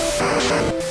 Fashion.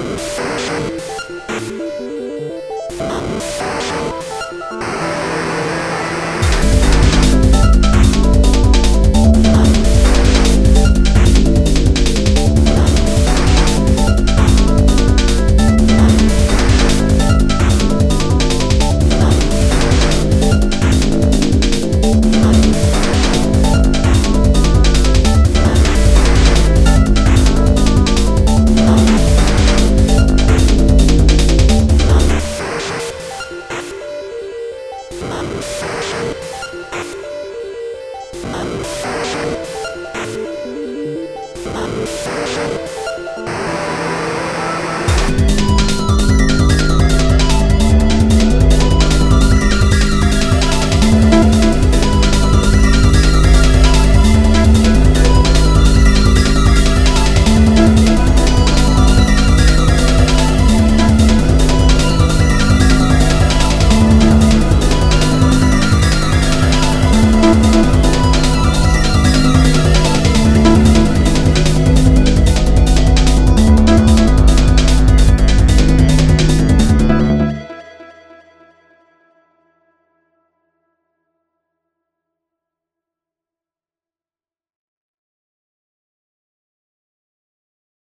Show.